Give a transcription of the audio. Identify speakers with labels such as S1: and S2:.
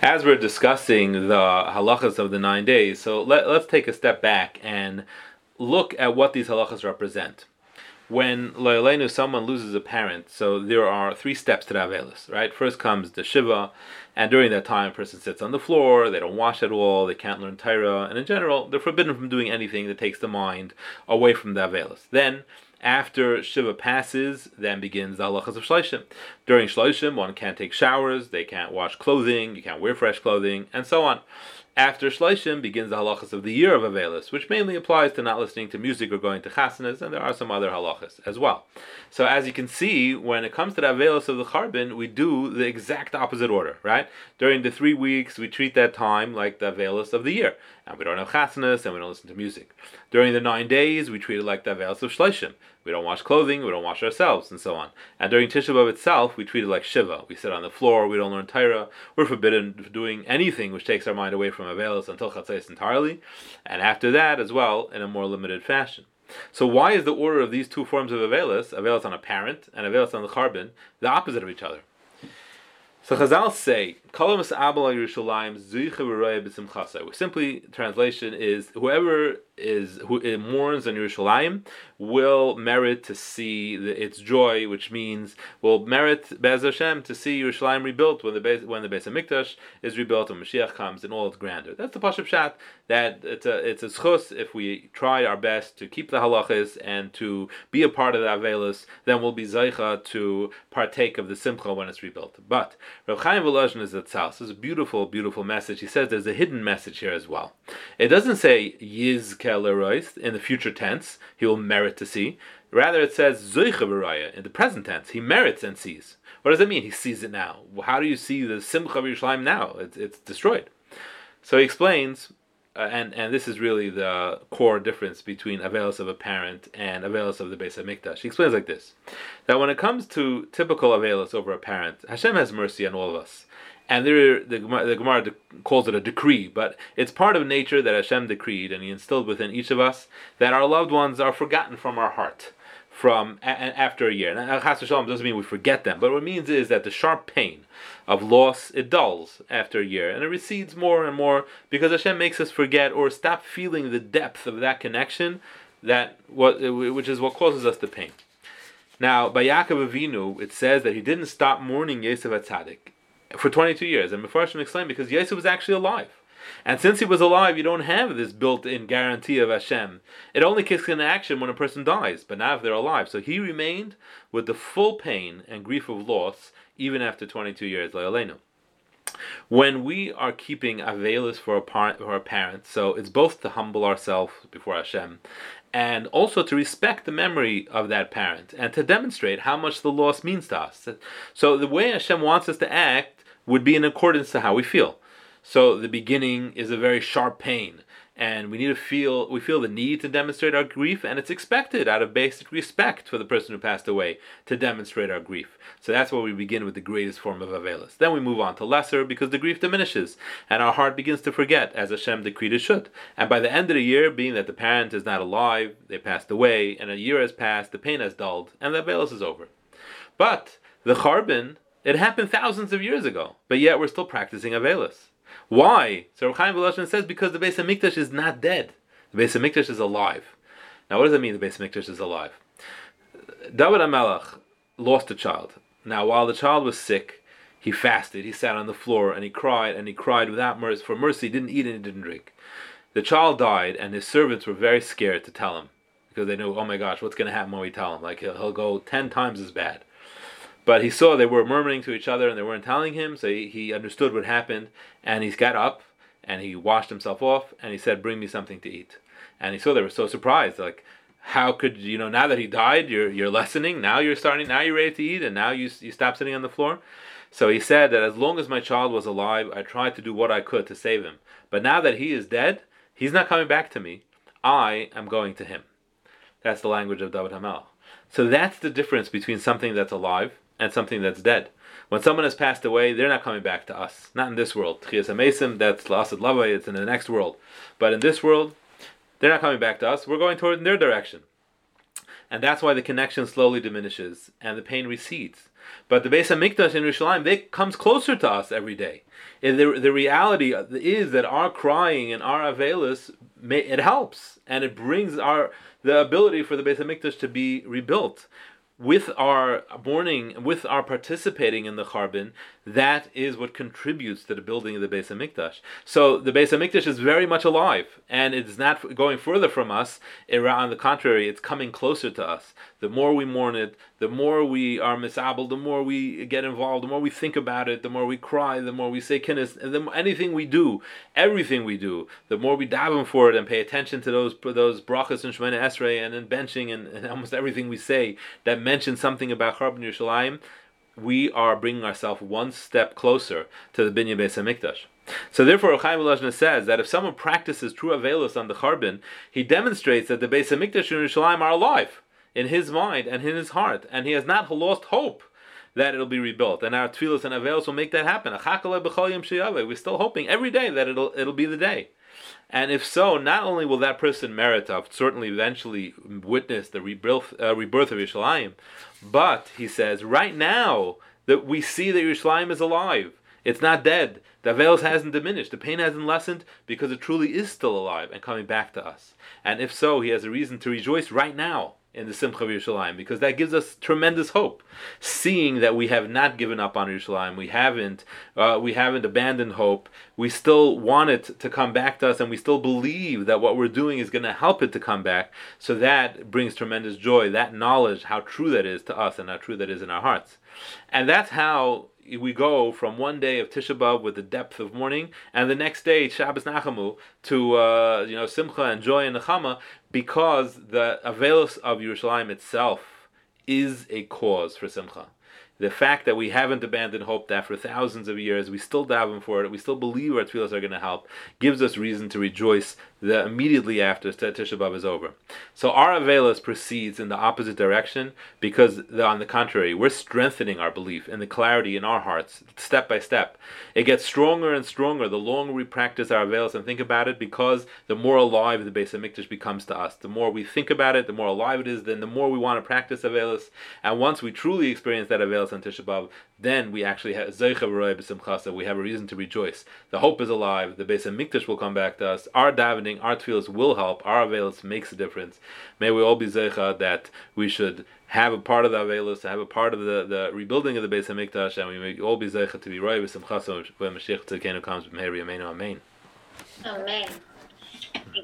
S1: As we're discussing the halachas of the nine days, so let, us take a step back and look at what these halachas represent. When loyalenu someone loses a parent, so there are three steps to the avelis, right? First comes the shiva, and during that time, a person sits on the floor, they don't wash at all, they can't learn Torah, and in general, they're forbidden from doing anything that takes the mind away from the avelis. Then, after Shiva passes, then begins the halachas of Shloshim. During Shloshim, one can't take showers, they can't wash clothing, you can't wear fresh clothing, and so on. After Shloshim begins the halachas of the year of Avelis, which mainly applies to not listening to music or going to chasanas, and there are some other halachas as well. So as you can see, when it comes to the Avelis of the Charbin, we do the exact opposite order, right? During the three weeks, we treat that time like the Avelis of the year, and we don't have chasanas, and we don't listen to music. During the nine days, we treat it like the Avelis of Shloshim. We don't wash clothing, we don't wash ourselves, and so on. And during Tisha B'Av itself, we treat it like Shiva. We sit on the floor, we don't learn Torah, we're forbidden from doing anything which takes our mind away from Avelis until Chatzais entirely, and after that as well, in a more limited fashion. So why is the order of these two forms of Avelis, Avelis on a parent and Avelis on the Charbin, the opposite of each other? So Chazal say, "Kolamas Abel Yerushalayim Zuicha Simply translation is whoever is who mourns on Yerushalayim will merit to see the, its joy, which means will merit Bez Hashem to see Yerushalayim rebuilt when the Beis, when the Beis Hamikdash is rebuilt when Mashiach comes in all its grandeur. That's the pashut pshat. That it's a it's a zchus if we try our best to keep the halachas and to be a part of the Avelis, then we'll be zaycha to partake of the Simcha when it's rebuilt. But Rav Chaim Volozhin is itself. This is a beautiful, beautiful message. He says there's a hidden message here as well. It doesn't say Yiz in the future tense, he will merit to see. Rather, it says Zoicha in the present tense, he merits and sees. What does that mean? He sees it now. How do you see the Simcha of Yerushalayim now? It's, it's destroyed. So he explains, uh, and and this is really the core difference between Avelis of a parent and Avelis of the Beis Hamikdash. He explains like this: that when it comes to typical Avelis over a parent, Hashem has mercy on all of us and there the, the Gemara calls it a decree, but it's part of nature that Hashem decreed and He instilled within each of us that our loved ones are forgotten from our heart from a, after a year. Now, Chas doesn't mean we forget them, but what it means is that the sharp pain of loss it dulls after a year, and it recedes more and more because Hashem makes us forget or stop feeling the depth of that connection that what which is what causes us the pain. Now, by Yaakov Avinu, it says that he didn't stop mourning Yosef HaTzaddik for 22 years. And Mepharshim explained because Yosef was actually alive. And since he was alive, you don't have this built-in guarantee of Hashem. It only kicks into action when a person dies, but not if they're alive. So he remained with the full pain and grief of loss even after 22 years, When we are keeping avelis for our, par- for our parents, so it's both to humble ourselves before Hashem and also to respect the memory of that parent and to demonstrate how much the loss means to us. So the way Hashem wants us to act would be in accordance to how we feel. So the beginning is a very sharp pain, and we need to feel we feel the need to demonstrate our grief, and it's expected out of basic respect for the person who passed away to demonstrate our grief. So that's why we begin with the greatest form of Avelis. Then we move on to lesser because the grief diminishes, and our heart begins to forget, as Hashem decreed it should. And by the end of the year, being that the parent is not alive, they passed away, and a year has passed, the pain has dulled, and the Avelis is over. But the Charbin it happened thousands of years ago, but yet we're still practicing Avelis. Why? So Chaim Volozhin says because the Beis Hamikdash is not dead. The Beis Hamikdash is alive. Now, what does it mean? The Beis Hamikdash is alive. David HaMelech lost a child. Now, while the child was sick, he fasted. He sat on the floor and he cried and he cried without mercy for mercy. He didn't eat and he didn't drink. The child died, and his servants were very scared to tell him because they knew, oh my gosh, what's going to happen when we tell him? Like he'll, he'll go ten times as bad. But he saw they were murmuring to each other and they weren't telling him, so he, he understood what happened and he got up and he washed himself off and he said, Bring me something to eat. And he saw they were so surprised, like, how could you know now that he died you're you're lessening now you're starting now you're ready to eat and now you you stop sitting on the floor? So he said that as long as my child was alive i tried to do what i could to save him. But now that he is dead he's not coming back to me. I am going to him. That's the language of david hamel. So that's the difference between something that's alive and something that's dead. When someone has passed away, they're not coming back to us. Not in this world. Tchias Amesim, that's Lasad Lavai, it's in the next world. But in this world, they're not coming back to us. We're going toward in their direction. and that's why the connection slowly diminishes and the pain recedes. But the Beis Hamikdash in Yerushalayim, they comes closer to us every day. And the, the reality is that our crying and our avelis, it helps, and it brings our the ability for the Beis Hamikdash to be rebuilt with our mourning, with our participating in the Charbin, that is what contributes to the building of the Beis Hamikdash. So the Beis Hamikdash is very much alive, and it's not going further from us. On the contrary, it's coming closer to us. The more we mourn it, the more we are misable, the more we get involved, the more we think about it, the more we cry, the more we say kinnis, and the, anything we do, everything we do, the more we daven for it and pay attention to those those brachas and Shemoneh Esrei and in benching and, and, almost everything we say that mentions something about Charbon Yerushalayim, we are bringing ourselves one step closer to the Binyan Beis Hamikdash. So therefore, Chaim Volozhin says that if someone practices true avelus on the Charbin, he demonstrates that the Beis Hamikdash and Yerushalayim are alive in his mind and in his heart, and he has not lost hope that it'll be rebuilt. And our tefillos and avelos will make that happen. We're still hoping every day that it'll it'll be the day. And if so, not only will that person merit of certainly eventually witness the rebirth, uh, rebirth of Yerushalayim, but he says right now that we see that Yerushalayim is alive. It's not dead. The veils hasn't diminished. The pain hasn't lessened because it truly is still alive and coming back to us. And if so, he has a reason to rejoice right now in the Simcha of Yerushalayim because that gives us tremendous hope. Seeing that we have not given up on Yerushalayim, we haven't, uh, we haven't abandoned hope. We still want it to come back to us, and we still believe that what we're doing is going to help it to come back. So that brings tremendous joy. That knowledge, how true that is to us, and how true that is in our hearts, and that's how we go from one day of Tisha B'av with the depth of mourning, and the next day Shabbos Nachamu to uh, you know Simcha and joy and Nechama, because the Avelos of Yerushalayim itself is a cause for Simcha. The fact that we haven't abandoned hope that for thousands of years we still daven for it, we still believe our tefillos are going to help, gives us reason to rejoice that immediately after Tisha B'av is over. So our Avelis proceeds in the opposite direction because, on the contrary, we're strengthening our belief and the clarity in our hearts step by step. It gets stronger and stronger the longer we practice our Avelis and think about it because the more alive the Beis Hamikdash becomes to us. The more we think about it, the more alive it is, then the more we want to practice Avelis. And once we truly experience that Avelis on Tisha B'av, then we actually have Zeicha we have a reason to rejoice. The hope is alive, the Beis Hamikdash will come back to us, our davening our tefillos will help, our avelos makes a difference. May we all be zecha that we should have a part of the to have a part of the, the rebuilding of the Beis Hamikdash, and we may all be zecha to be roy some when Mashiach Tzidkenu comes. Amen.
S2: Amen.